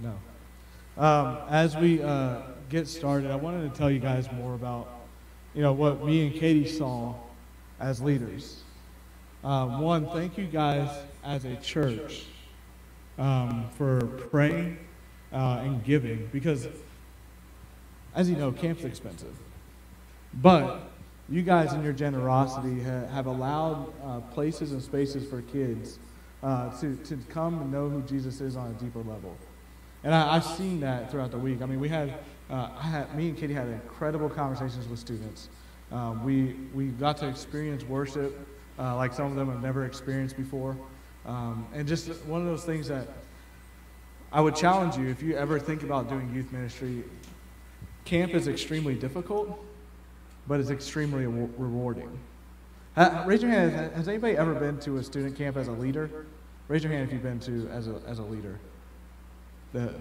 No. Um, as we uh, get started, I wanted to tell you guys more about, you know, what me and Katie saw as leaders. Um, one, thank you guys as a church um, for praying uh, and giving because, as you know, camp's expensive. But you guys and your generosity ha- have allowed uh, places and spaces for kids uh, to, to come and know who Jesus is on a deeper level. And I, have seen that throughout the week. I mean, we had, uh, I had, me and Katie had incredible conversations with students. Um, we, we got to experience worship uh, like some of them have never experienced before. Um, and just one of those things that I would challenge you if you ever think about doing youth ministry, camp is extremely difficult, but it's extremely rewarding. Uh, raise your hand. Has anybody ever been to a student camp as a leader? Raise your hand if you've been to as a, as a leader. The,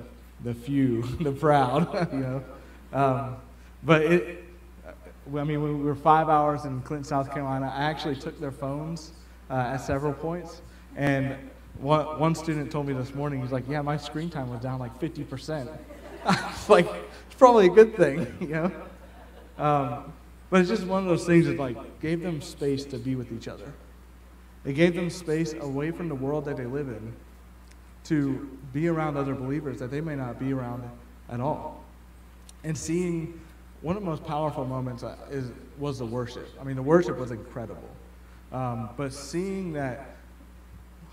the few, the proud, you know. Um, but it, I mean, we were five hours in Clinton, South Carolina. I actually took their phones uh, at several points. And one, one student told me this morning, he's like, yeah, my screen time was down like 50%. I was like, it's probably a good thing, you know? Um, but it's just one of those things that like gave them space to be with each other. It gave them space away from the world that they live in to be around other believers that they may not be around at all. And seeing one of the most powerful moments uh, is, was the worship. I mean, the worship was incredible. Um, but seeing that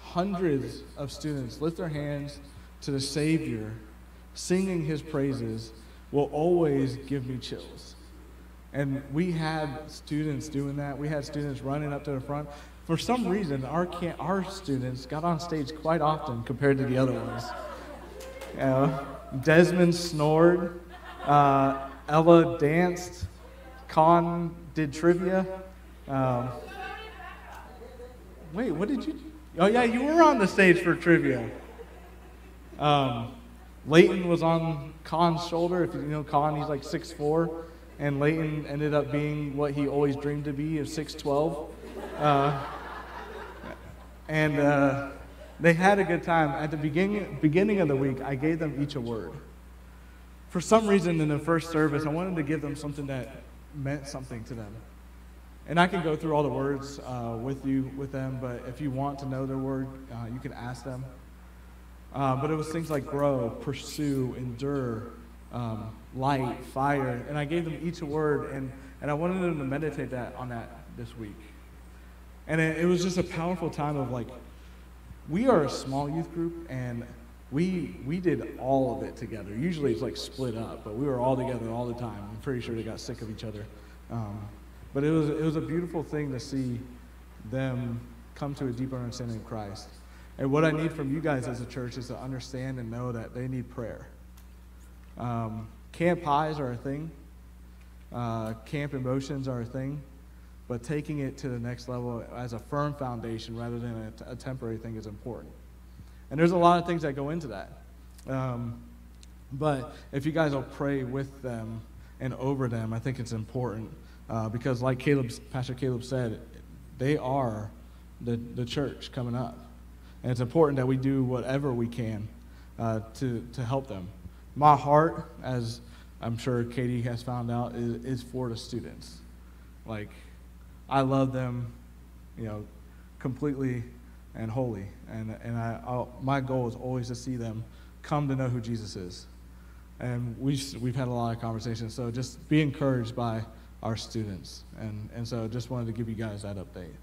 hundreds of students lift their hands to the Savior, singing his praises, will always give me chills. And we had students doing that. We had students running up to the front. For some reason, our, can- our students got on stage quite often compared to the other ones. Know, Desmond snored, uh, Ella danced, Con did trivia. Um, wait, what did you? Oh yeah, you were on the stage for trivia. Um, Leighton was on Con's shoulder. If you know Con, he's like six four and Leighton ended up being what he always dreamed to be of 6'12. Uh, and uh, they had a good time. At the beginning, beginning of the week, I gave them each a word. For some reason, in the first service, I wanted to give them something that meant something to them. And I can go through all the words uh, with you, with them, but if you want to know their word, uh, you can ask them. Uh, but it was things like grow, pursue, endure, um, light, fire, and I gave them each a word, and, and I wanted them to meditate that on that this week. And it, it was just a powerful time of like, we are a small youth group, and we we did all of it together. Usually it's like split up, but we were all together all the time. I'm pretty sure they got sick of each other. Um, but it was it was a beautiful thing to see them come to a deeper understanding of Christ. And what I need from you guys as a church is to understand and know that they need prayer. Um, camp highs are a thing, uh, camp emotions are a thing, but taking it to the next level as a firm foundation rather than a, temporary thing is important. And there's a lot of things that go into that. Um, but if you guys will pray with them and over them, I think it's important uh, because, like Caleb, Pastor Caleb said, they are the, the church coming up. And it's important that we do whatever we can uh, to, to help them my heart, as I'm sure Katie has found out, is, is for the students. Like, I love them, you know, completely and wholly. And, and I, my goal is always to see them come to know who Jesus is. And we, we've had a lot of conversations, so just be encouraged by our students. And, and so just wanted to give you guys that update.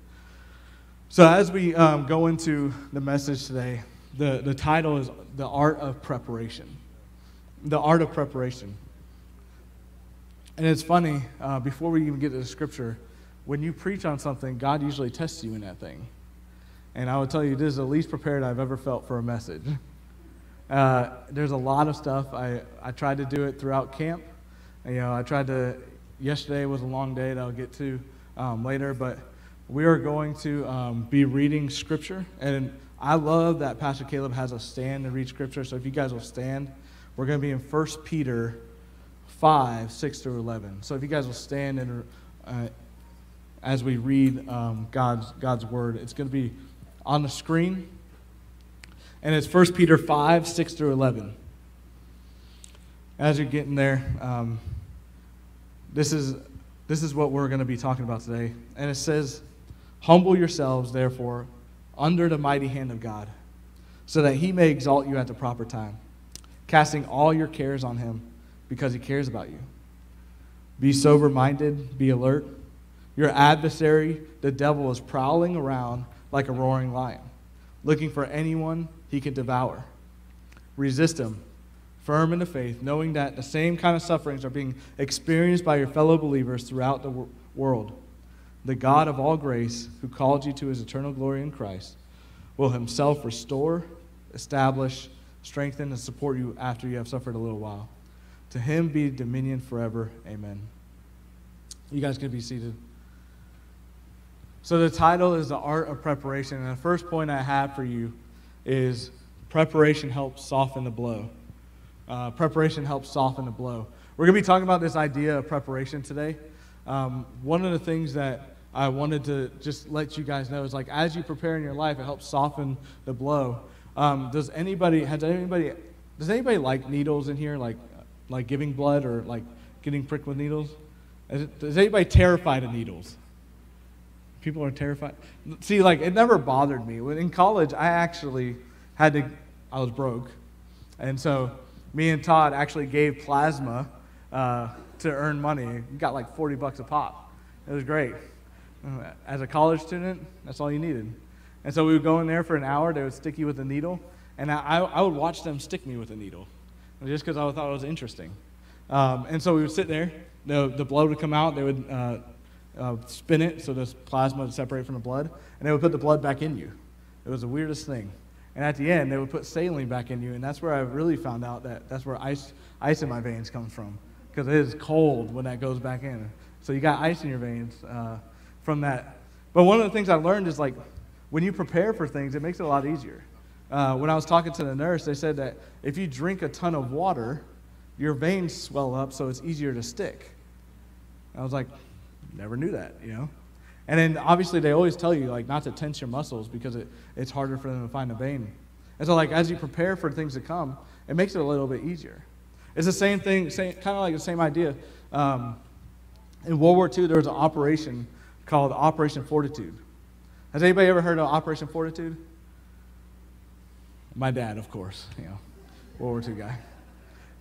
So as we um, go into the message today, the, the title is The Art of Preparation the art of preparation. And it's funny, uh, before we even get to the scripture, when you preach on something, God usually tests you in that thing. And I will tell you, this is the least prepared I've ever felt for a message. Uh, there's a lot of stuff. I, I tried to do it throughout camp. You know, I tried to, yesterday was a long day that I'll get to um, later, but we are going to um, be reading scripture. And I love that Pastor Caleb has us stand and read scripture. So if you guys will stand. We're going to be in 1 Peter 5, 6 through 11. So if you guys will stand and, uh, as we read um, God's, God's word, it's going to be on the screen. And it's 1 Peter 5, 6 through 11. as you're getting there, um, this is this is what we're going to be talking about today. And it says, "Humble yourselves, therefore, under the mighty hand of God, so that He may exalt you at the proper time, casting all your cares on Him, because He cares about you. Be sober-minded, be alert. Your adversary, the devil, is prowling around like a roaring lion, looking for anyone he can devour. Resist him." firm in the faith, knowing that the same kind of sufferings are being experienced by your fellow believers throughout the wor- world. The God of all grace, who called you to his eternal glory in Christ, will himself restore, establish, strengthen, and support you after you have suffered a little while. To him be dominion forever. Amen. You guys can be seated. So, the title is The Art of Preparation. And the first point I have for you is preparation helps soften the blow. Uh, preparation helps soften the blow. We're going to be talking about this idea of preparation today. Um, one of the things that I wanted to just let you guys know is like as you prepare in your life, it helps soften the blow. Um, does anybody has anybody does anybody like needles in here, like like giving blood or like getting pricked with needles? Is, it, is anybody terrified of needles? People are terrified. See, like it never bothered me. When in college, I actually had to. I was broke, and so me and Todd actually gave plasma uh, to earn money. We got like 40 bucks a pop. It was great. As a college student, that's all you needed. And so we would go in there for an hour. They would stick you with a needle, and I, I would watch them stick me with a needle, just because I thought it was interesting. Um, and so we would sit there. The, the blood would come out. They would uh, uh, spin it so this plasma would separate from the blood, and they would put the blood back in you. It was the weirdest thing. And at the end, they would put saline back in you, and that's where I really found out that that's where ice, ice in my veins comes from, because it is cold when that goes back in. So you got ice in your veins uh, from that. But one of the things I learned is like when you prepare for things, it makes it a lot easier. Uh, when I was talking to the nurse, they said that if you drink a ton of water, your veins swell up, so it's easier to stick. I was like, never knew that, you know. And then obviously they always tell you like not to tense your muscles because it, it's harder for them to find a vein. And so like as you prepare for things to come, it makes it a little bit easier. It's the same thing, same, kind of like the same idea. Um, in World War II, there was an operation called Operation Fortitude. Has anybody ever heard of Operation Fortitude? My dad, of course, you know, World War II guy.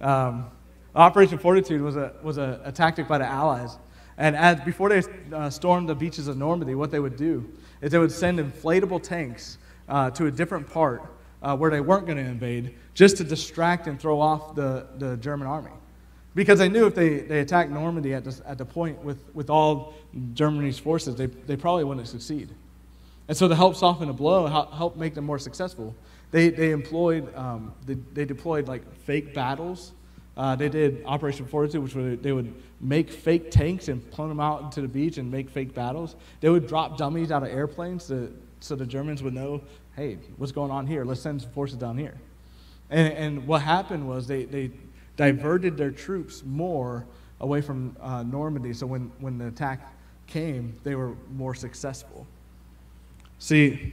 Um, Operation Fortitude was a, was a, a tactic by the Allies and as, before they uh, stormed the beaches of Normandy, what they would do is they would send inflatable tanks uh, to a different part uh, where they weren't going to invade just to distract and throw off the, the German army. Because they knew if they, they attacked Normandy at, at the point with, with all Germany's forces, they, they probably wouldn't succeed. And so to help soften the blow, help make them more successful, they, they employed, um, they, they deployed like fake battles uh, they did Operation Fortitude, which they would make fake tanks and pull them out into the beach and make fake battles. They would drop dummies out of airplanes to, so the Germans would know, hey, what's going on here? Let's send some forces down here. And, and what happened was they, they diverted their troops more away from uh, Normandy, so when, when the attack came, they were more successful. See,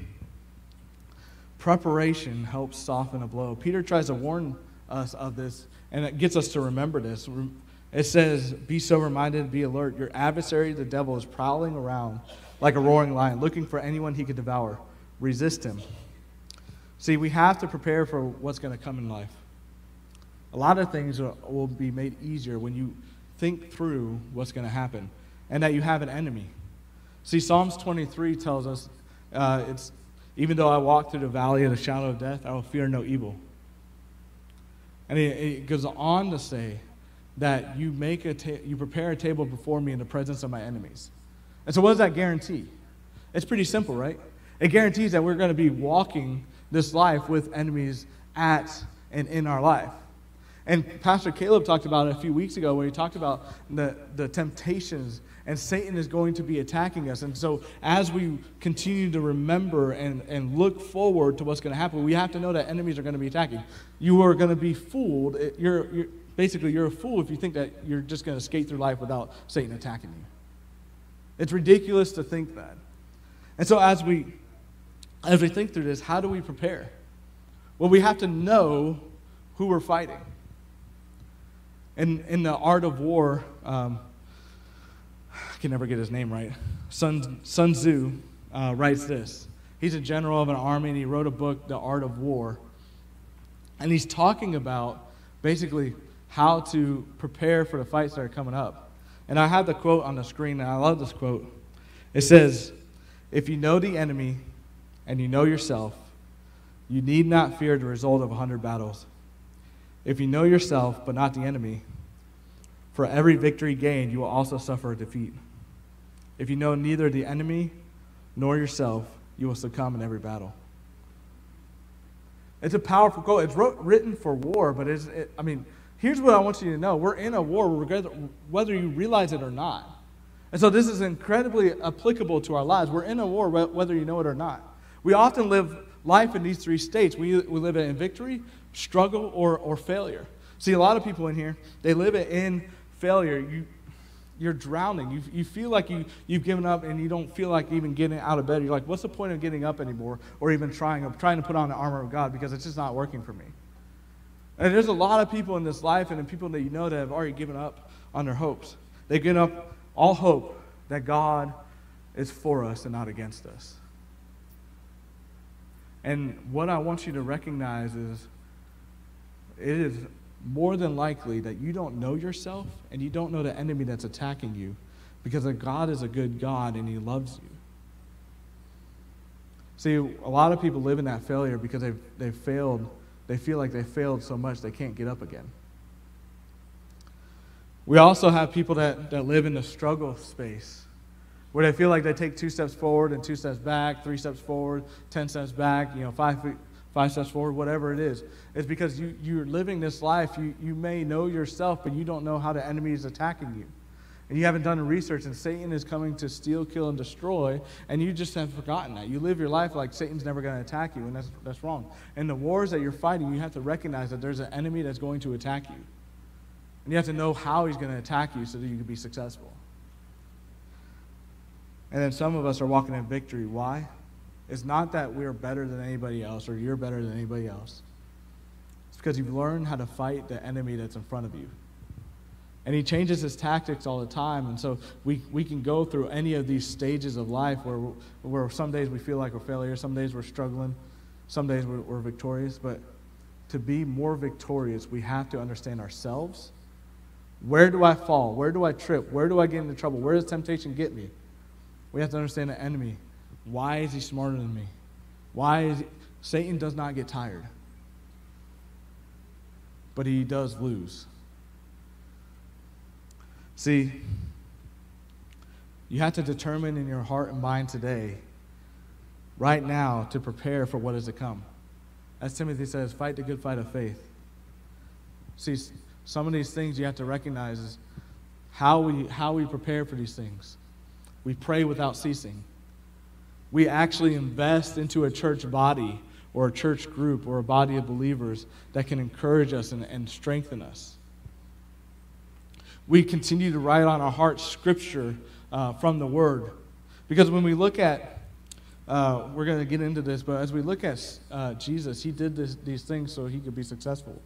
preparation helps soften a blow. Peter tries to warn us of this and it gets us to remember this. It says, Be sober minded, be alert. Your adversary, the devil, is prowling around like a roaring lion, looking for anyone he could devour. Resist him. See, we have to prepare for what's going to come in life. A lot of things will be made easier when you think through what's going to happen and that you have an enemy. See, Psalms 23 tells us uh, it's even though I walk through the valley of the shadow of death, I will fear no evil. And it, goes on to say that you, make a ta- you prepare a table before me in the presence of my enemies. And so, what does that guarantee? It's pretty simple, right? It guarantees that we're going to be walking this life with enemies at and in our life. And Pastor Caleb talked about it a few weeks ago where he talked about the, the temptations and Satan is going to be attacking us. And so, as we continue to remember and, and look forward to what's going to happen, we have to know that enemies are going to be attacking. You are going to be fooled. You're, you're, basically, you're a fool if you think that you're just going to skate through life without Satan attacking you. It's ridiculous to think that. And so, as we, as we think through this, how do we prepare? Well, we have to know who we're fighting. In, in the art of war, um, I can never get his name right. Sun, Sun Tzu uh, writes this. He's a general of an army, and he wrote a book, The Art of War. And he's talking about basically how to prepare for the fights that are coming up. And I have the quote on the screen, and I love this quote. It says, If you know the enemy and you know yourself, you need not fear the result of a hundred battles. If you know yourself, but not the enemy, for every victory gained, you will also suffer a defeat. If you know neither the enemy nor yourself, you will succumb in every battle. It's a powerful quote. It's wrote, written for war, but it's, it, I mean, here's what I want you to know we're in a war, whether you realize it or not. And so this is incredibly applicable to our lives. We're in a war, whether you know it or not. We often live life in these three states. We, we live in victory, struggle, or, or failure. See, a lot of people in here, they live it in failure. You, you're drowning. You, you feel like you, you've given up and you don't feel like even getting out of bed. You're like, what's the point of getting up anymore or even trying, trying to put on the armor of God because it's just not working for me? And there's a lot of people in this life and in people that you know that have already given up on their hopes. They've given up all hope that God is for us and not against us. And what I want you to recognize is it is more than likely that you don't know yourself and you don't know the enemy that's attacking you because God is a good God and He loves you. See, a lot of people live in that failure because they've, they've failed they feel like they failed so much they can't get up again. We also have people that, that live in the struggle space where they feel like they take two steps forward and two steps back, three steps forward, ten steps back, you know, five, five steps forward, whatever it is. It's because you, you're living this life. You, you may know yourself, but you don't know how the enemy is attacking you and you haven't done the research, and Satan is coming to steal, kill, and destroy, and you just have forgotten that. You live your life like Satan's never going to attack you, and that's, that's wrong. And the wars that you're fighting, you have to recognize that there's an enemy that's going to attack you. And you have to know how he's going to attack you so that you can be successful. And then some of us are walking in victory. Why? It's not that we're better than anybody else or you're better than anybody else. It's because you've learned how to fight the enemy that's in front of you. And he changes his tactics all the time. And so we, we can go through any of these stages of life where, where some days we feel like we're some days we're struggling, some days we're, we're victorious. But to be more victorious, we have to understand ourselves. Where do I fall? Where do I trip? Where do I get into trouble? Where does temptation get me? We have to understand the enemy. Why is he smarter than me? Why is he, Satan does not get tired, but he does lose. See, you have to determine in your heart and mind today, right now, to prepare for what is to come. As Timothy says, fight the good fight of faith. See, some of these things you have to recognize is how we, how we prepare for these things. We pray without ceasing. We actually invest into a church body or a church group or a body of believers that can encourage us and, and strengthen us we continue to write on our hearts scripture uh, from the Word. Because when we look at, uh, we're going to get into this, but as we look at uh, Jesus, he did this, these things so he could be successful.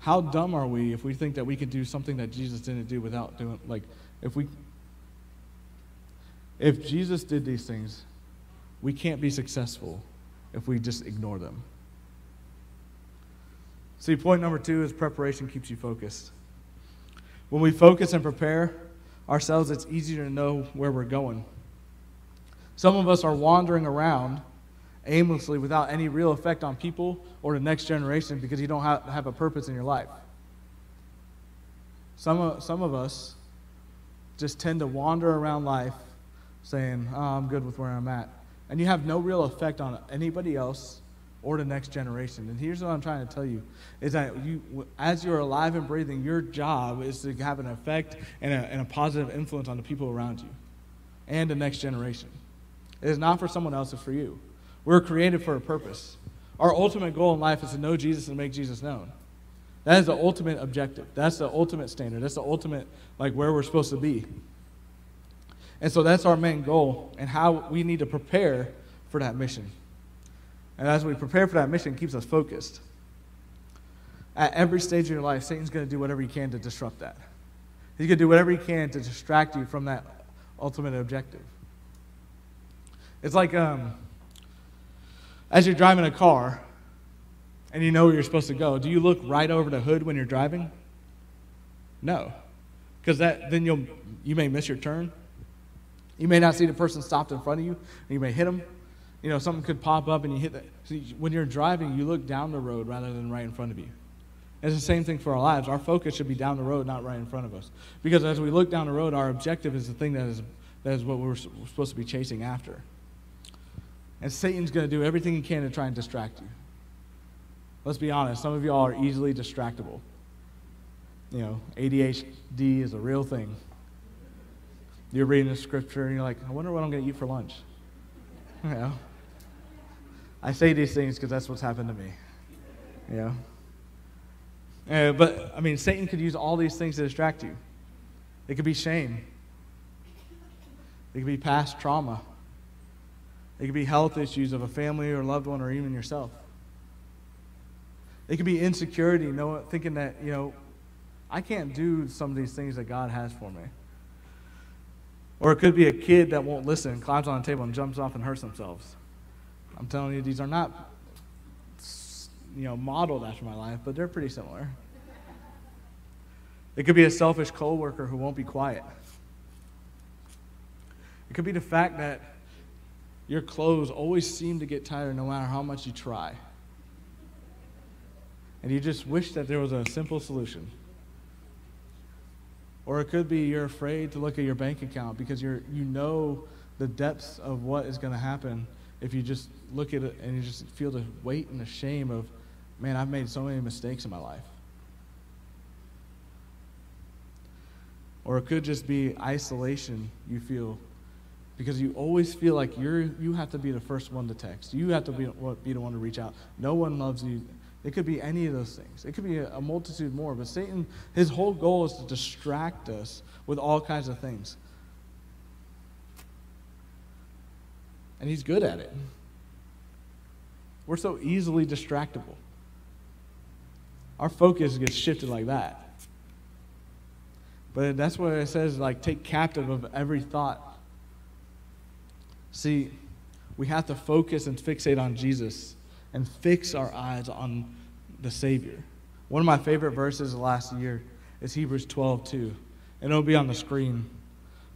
How dumb are we if we think that we could do something that Jesus didn't do without doing, like, if we, if Jesus did these things, we can't be successful if we just ignore them. See, point number two is preparation keeps you focused. When we focus and prepare ourselves, it's easier to know where we're going. Some of us are wandering around aimlessly without any real effect on people or the next generation because you don't have, have a purpose in your life. Some of, some of us just tend to wander around life saying, oh, I'm good with where I'm at. And you have no real effect on anybody else or the next generation. And here's what I'm trying to tell you is that you, as you're alive and breathing, your job is to have an effect and a, and a positive influence on the people around you and the next generation. It is not for someone else, it's for you. We're created for a purpose. Our ultimate goal in life is to know Jesus and make Jesus known. That is the ultimate objective. That's the ultimate standard. That's the ultimate, like, where we're supposed to be. And so that's our main goal and how we need to prepare for that mission. And as we prepare for that mission, keeps us focused. at every stage of your life, Satan's going to do whatever he can to disrupt that. He's going to do whatever he can to distract you from that ultimate objective. It's like um, as you're driving a car and you know where you're supposed to go, do you look right over the hood when you're driving? No. Because that then you'll you may miss your turn. You may not see the person stopped in front of you, and you may hit them. You know, something could pop up and you hit that. See, when you're driving, you look down the road rather than right in front of you. It's the same thing for our lives. Our focus should be down the road, not right in front of us. Because as we look down the road, our objective is the thing that is, that is what we're supposed to be chasing after. And Satan's going to do everything he can to try and distract you. Let's be honest, some of y'all are easily distractible. You know, ADHD is a real thing. You're reading the scripture and you're like, I wonder what I'm going to eat for lunch. You know? I say these things because that's what's happened to me. You know? Uh, but, I mean, Satan could use all these things to distract you. It could be shame, it could be past trauma, it could be health issues of a family or loved one or even yourself. It could be insecurity, you know, thinking that, you know, I can't do some of these things that God has for me. Or it could be a kid that won't listen, climbs on a table and jumps off and hurts themselves. I'm telling you, these are not you know, modeled after my life, but they're pretty similar. It could be a selfish coworker who won't be quiet. It could be the fact that your clothes always seem to get tighter no matter how much you try. And you just wish that there was a simple solution. Or it could be you're afraid to look at your bank account because you're, you know the depths of what is going to happen if you just look at it and you just feel the weight and the shame of man, I've made so many mistakes in my life. Or it could just be isolation you feel because you always feel like you're you have to be the first one to text. You have to be, be the one to reach out. No one loves you. It could be any of those things. It could be a, a multitude more. But Satan, his whole goal is to distract us with all kinds of things. And he's good at it. We're so easily distractible our focus gets shifted like that. But that's what it says, like, take captive of every thought. See, we have to focus and fixate on Jesus and fix our eyes on the Savior. One of my favorite verses last year is Hebrews 12, 2. And it'll be on the screen.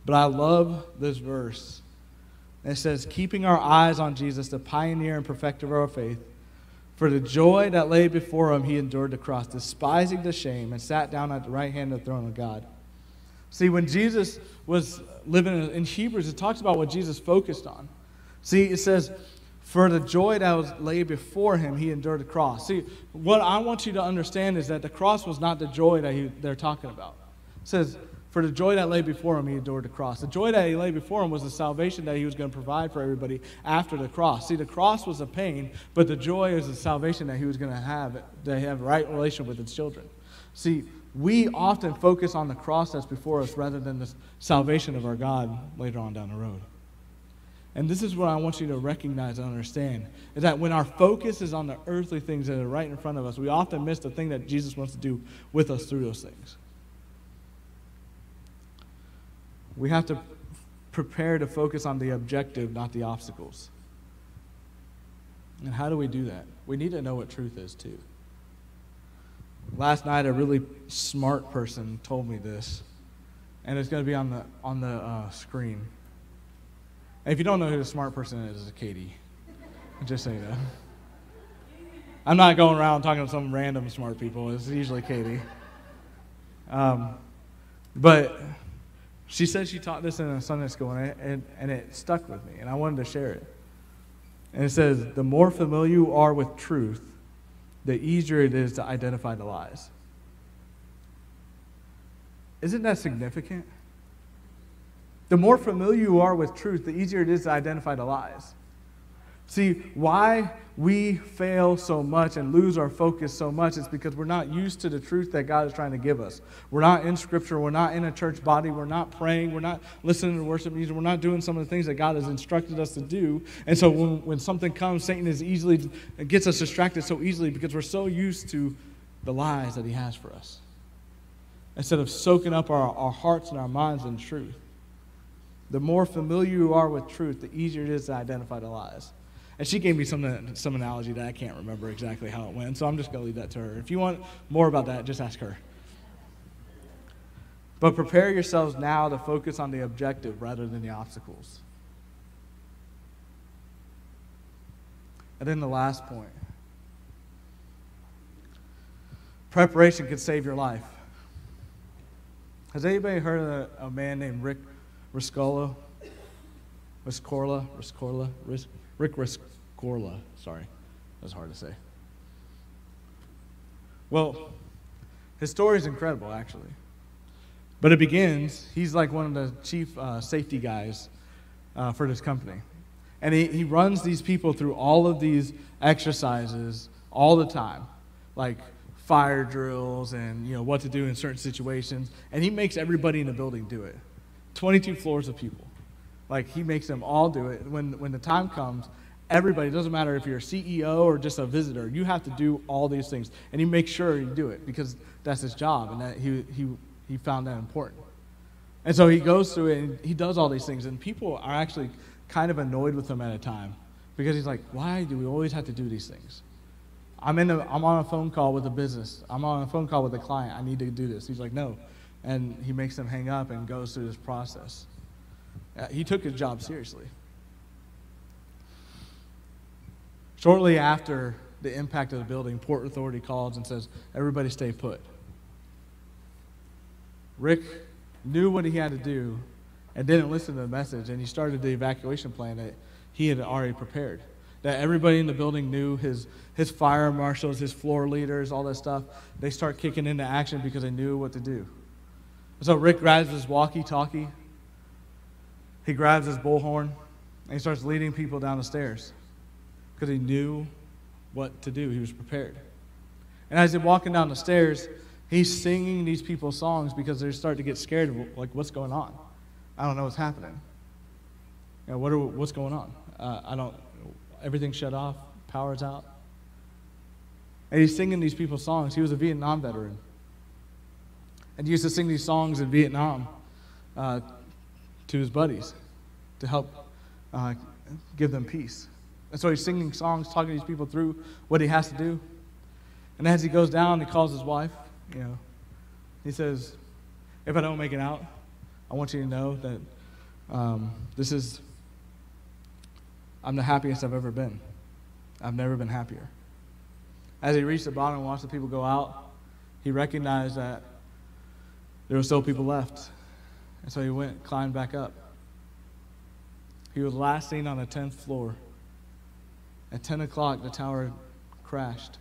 But I love this verse. It says, Keeping our eyes on Jesus, the pioneer and perfecter of our faith for the joy that lay before him, he endured the cross, despising the shame, and sat down at the right hand of the throne of God. See, when Jesus was living in Hebrews, it talks about what Jesus focused on. See, it says, for the joy that was lay before him, he endured the cross. See, what I want you to understand is that the cross was not the joy that he, they're talking about. It says, for the joy that lay before him, he endured the cross. The joy that he lay before him was the salvation that he was going to provide for everybody after the cross. See, the cross was a pain, but the joy is the salvation that he was going to have, to have right relation with his children. See, we often focus on the cross that's before us rather than the salvation of our God later on down the road. And this is what I want you to recognize and understand is that when our focus is on the earthly things that are right in front of us, we often miss the thing that Jesus wants to do with us through those things. We have to prepare to focus on the objective, not the obstacles. And how do we do that? We need to know what truth is, too. Last night, a really smart person told me this, and it's going to be on the, on the uh, screen. And if you don't know who the smart person is, it's Katie. Just so you know. I'm not going around talking to some random smart people. It's usually Katie. Um, but she said she taught this in a Sunday school, and it, and, and it stuck with me, and I wanted to share it. And it says, The more familiar you are with truth, the easier it is to identify the lies. Isn't that significant? The more familiar you are with truth, the easier it is to identify the lies. See, why we fail so much and lose our focus so much is because we're not used to the truth that God is trying to give us. We're not in Scripture. We're not in a church body. We're not praying. We're not listening to worship music. We're not doing some of the things that God has instructed us to do. And so when, when something comes, Satan is easily gets us distracted so easily because we're so used to the lies that he has for us. Instead of soaking up our, our hearts and our minds in truth. The more familiar you are with truth, the easier it is to identify the lies. And she gave me some, some analogy that I can't remember exactly how it went, so I'm just going to leave that to her. If you want more about that, just ask her. But prepare yourselves now to focus on the objective rather than the obstacles. And then the last point preparation can save your life. Has anybody heard of a, a man named Rick Riscola? Rescorla? Rescorla? Rick Rescorla. Sorry, that's hard to say. Well, his story is incredible, actually. But it begins, he's like one of the chief uh, safety guys uh, for this company. And he, he runs these people through all of these exercises all the time, like fire drills and you know what to do in certain situations. And he makes everybody in the building do it. 22 floors of people. Like he makes them all do it. When, when the time comes, everybody, doesn't matter if you're a CEO or just a visitor, you have to do all these things. And he makes sure you do it because that's his job and that he, he, he found that important. And so he goes through it and he does all these things. And people are actually kind of annoyed with him at a time because he's like, why do we always have to do these things? I'm, in a, I'm on a phone call with a business. I'm on a phone call with a client. I need to do this. He's like, no. And he makes them hang up and goes through this process. Uh, he took his job seriously. Shortly after the impact of the building, Port Authority calls and says, everybody stay put. Rick knew what he had to do and didn't listen to the message, and he started the evacuation plan that he had already prepared. That everybody in the building knew his, his fire marshals, his floor leaders, all that stuff. They start kicking into action because they knew what to do. So Rick grabs his walkie talkie, he grabs his bullhorn, and he starts leading people down the stairs because he knew what to do. He was prepared. And as he's walking down the stairs, he's singing these people's songs because they're starting to get scared of like what's going on. I don't know what's happening. You know, what are, what's going on? Uh, I don't, everything's shut off, power's out. And he's singing these people's songs. He was a Vietnam veteran. And used to sing these songs in Vietnam uh, to his buddies to help uh, give them peace. And so he's singing songs, talking to these people through what he has to do. And as he goes down, he calls his wife. You know, he says, "If I don't make it out, I want you to know that um, this is, I'm the happiest I've ever been. I've never been happier. As he reached the bottom and watched the people go out, he recognized that there were still people left. And so he went, climbed back up. He was last seen on the 10th floor. At 10 o'clock, the tower crashed.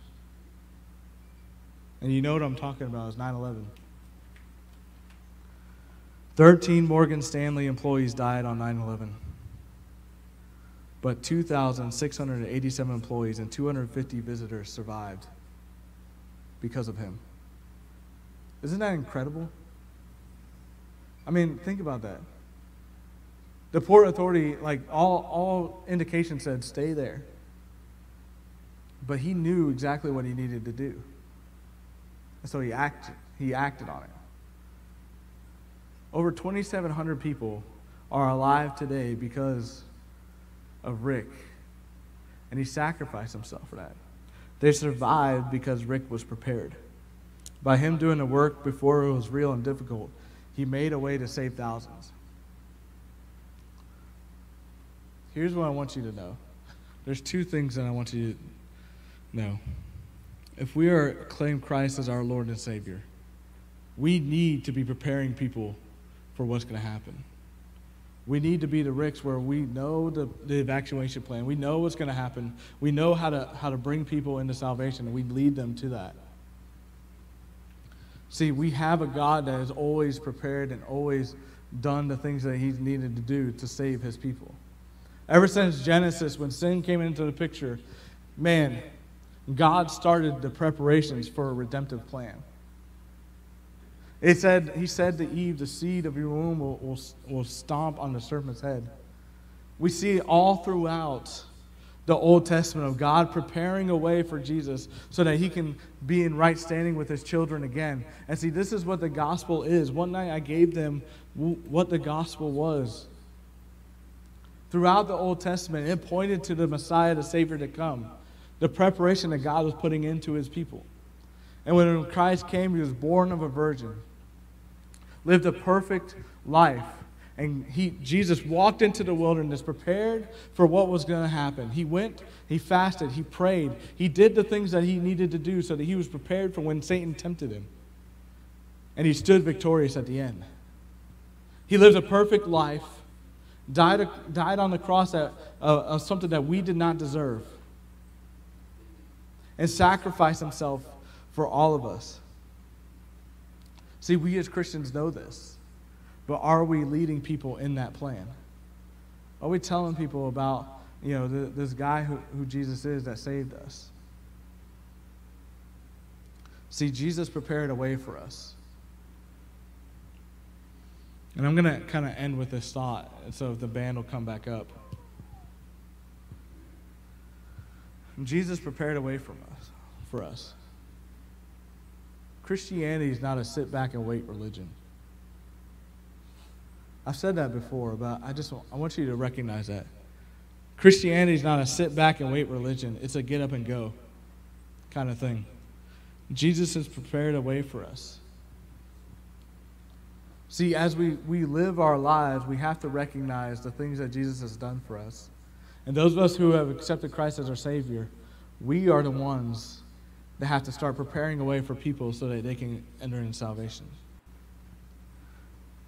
And you know what I'm talking about, it's 9 11. 13 Morgan Stanley employees died on 9 11. But 2,687 employees and 250 visitors survived because of him. Isn't that incredible? I mean, think about that. The Port Authority, like all, all indications said, stay there. But he knew exactly what he needed to do. And so he acted, he acted on it. Over 2,700 people are alive today because of Rick. And he sacrificed himself for that. They survived because Rick was prepared. By him doing the work before it was real and difficult, he made a way to save thousands. Here's what I want you to know there's two things that I want you to know. If we are claim Christ as our Lord and Savior, we need to be preparing people for what's going to happen. We need to be the Ricks where we know the, the evacuation plan. We know what's going to happen. We know how to, how to bring people into salvation, and we lead them to that. See, we have a God that has always prepared and always done the things that He's needed to do to save His people. Ever since Genesis, when sin came into the picture, man, God started the preparations for a redemptive plan. It said, he said to Eve, the seed of your womb will, will, will stomp on the serpent's head. We see all throughout the Old Testament of God preparing a way for Jesus so that he can be in right standing with his children again. And see, this is what the gospel is. One night I gave them what the gospel was. Throughout the Old Testament, it pointed to the Messiah, the Savior to come, the preparation that God was putting into his people. And when Christ came, he was born of a virgin, lived a perfect life and he, Jesus walked into the wilderness prepared for what was going to happen. He went, he fasted, he prayed, he did the things that he needed to do so that he was prepared for when Satan tempted him. And he stood victorious at the end. He lived a perfect life, died, died on the cross of uh, something that we did not deserve, and sacrificed himself for all of us. See, we as Christians know this. But are we leading people in that plan? Are we telling people about, you know, the, this guy who, who Jesus is that saved us? See, Jesus prepared a way for us. And I'm going to kind of end with this thought, and so the band will come back up. Jesus prepared a way from us, for us. Christianity is not a sit back and wait religion. I've said that before, but I just I want you to recognize that. Christianity is not a sit back and wait religion, it's a get up and go kind of thing. Jesus has prepared a way for us. See, as we, we live our lives, we have to recognize the things that Jesus has done for us. And those of us who have accepted Christ as our Savior, we are the ones that have to start preparing a way for people so that they can enter in salvation.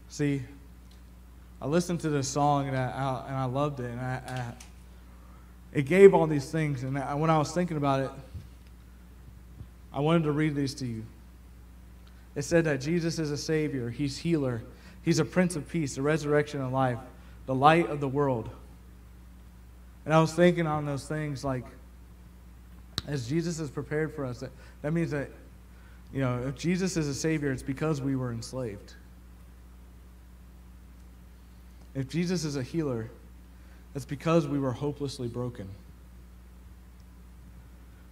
See, I listened to this song and I, I and I loved it, and I, I, it gave all these things. And I, when I was thinking about it, I wanted to read these to you. It said that Jesus is a Savior, He's healer, He's a Prince of Peace, the resurrection of life, the light of the world. And I was thinking on those things like, as Jesus is prepared for us, that, that means that, you know, if Jesus is a Savior, it's because we were enslaved. If Jesus is a healer, it's because we were hopelessly broken.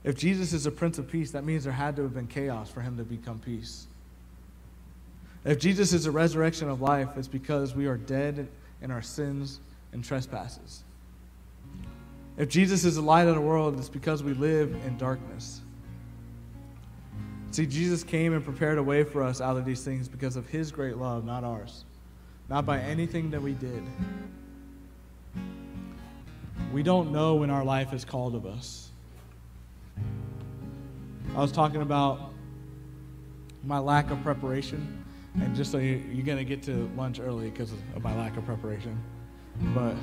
If Jesus is a Prince of Peace, that means there had to have been chaos for him to become peace. If Jesus is a resurrection of life, it's because we are dead in our sins and trespasses. If Jesus is the light of the world, it's because we live in darkness. See, Jesus came and prepared a way for us out of these things because of his great love, not ours not by anything that we did. We don't know when our life is called of us. I was talking about my lack of preparation, and just so you, are going to get to lunch early because of my lack of preparation. But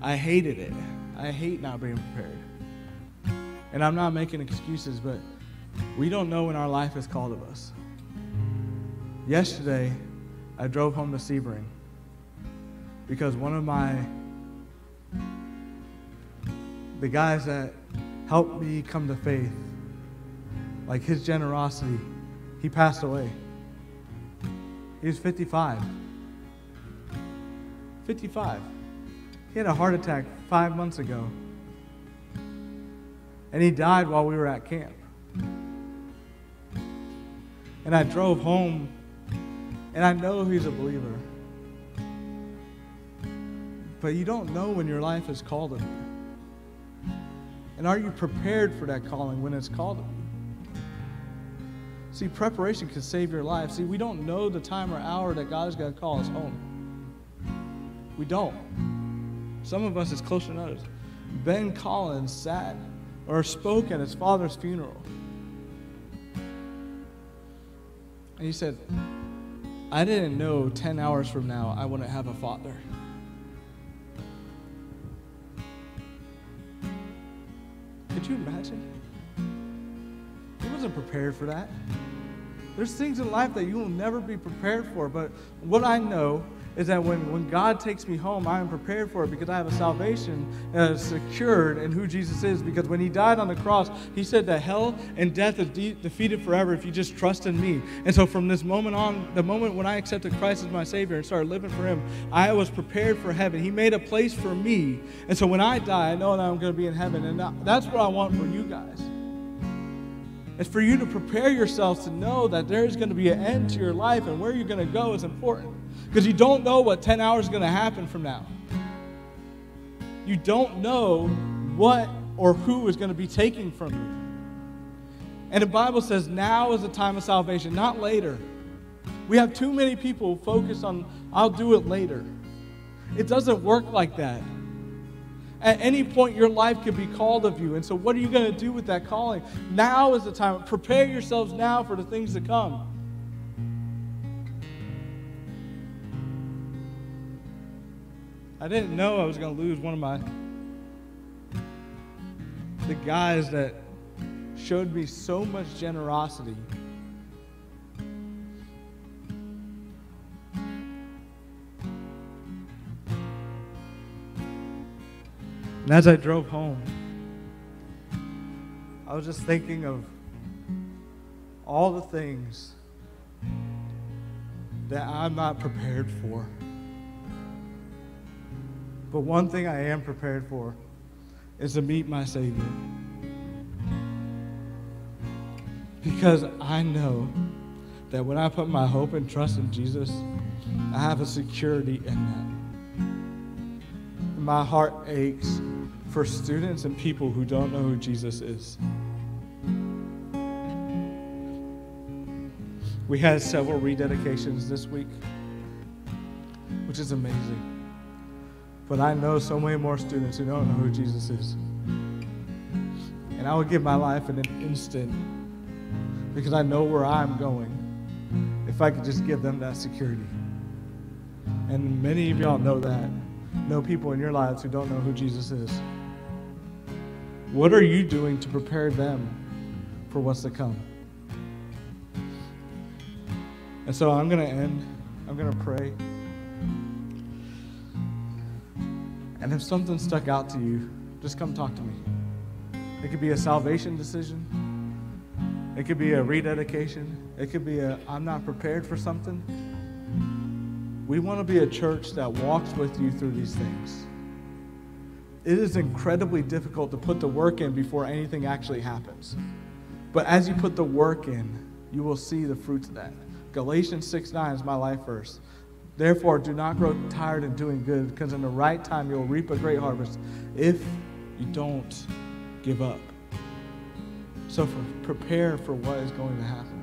I hated it. I hate not being prepared. And I'm not making excuses, but we don't know when our life is called of us. Yesterday, I drove home to Sebring because one of my the guys that helped me come to faith, like his generosity, he passed away. He was 55. 55. He had a heart attack five months ago. And he died while we were at camp. And I drove home and I know he's a believer. But you don't know when your life is called of you. And are you prepared for that calling when it's called of you? See, preparation can save your life. See, we don't know the time or hour that God is going to call us home. We don't. Some of us is closer than others. Ben Collins sat or spoke at his father's funeral. And he said, I didn't know 10 hours from now I wouldn't have a father. Could you imagine? He wasn't prepared for that. There's things in life that you will never be prepared for, but what I know is that when, when God takes me home, I am prepared for it because I have a salvation uh, secured in who Jesus is. Because when he died on the cross, he said that hell and death is de- defeated forever if you just trust in me. And so from this moment on, the moment when I accepted Christ as my Savior and started living for him, I was prepared for heaven. He made a place for me. And so when I die, I know that I'm going to be in heaven. And that's what I want for you guys. It's for you to prepare yourselves to know that there is going to be an end to your life and where you're going to go is important. Because you don't know what 10 hours is going to happen from now. You don't know what or who is going to be taking from you. And the Bible says now is the time of salvation, not later. We have too many people focused on, I'll do it later. It doesn't work like that. At any point, your life could be called of you. And so, what are you going to do with that calling? Now is the time. Prepare yourselves now for the things to come. I didn't know I was going to lose one of my the guys that showed me so much generosity And as I drove home, I was just thinking of all the things that I'm not prepared for. But one thing I am prepared for is to meet my Savior. Because I know that when I put my hope and trust in Jesus, I have a security in that. My heart aches for students and people who don't know who Jesus is. We had several rededications this week, which is amazing. But I know so many more students who don't know who Jesus is. And I would give my life in an instant because I know where I'm going if I could just give them that security. And many of y'all know that. Know people in your lives who don't know who Jesus is. What are you doing to prepare them for what's to come? And so I'm going to end. I'm going to pray. And if something stuck out to you, just come talk to me. It could be a salvation decision. It could be a rededication. It could be a I'm not prepared for something. We want to be a church that walks with you through these things it is incredibly difficult to put the work in before anything actually happens. But as you put the work in, you will see the fruits of that. Galatians 6 9 is my life verse. Therefore, do not grow tired in doing good, because in the right time you'll reap a great harvest if you don't give up. So, for, prepare for what is going to happen.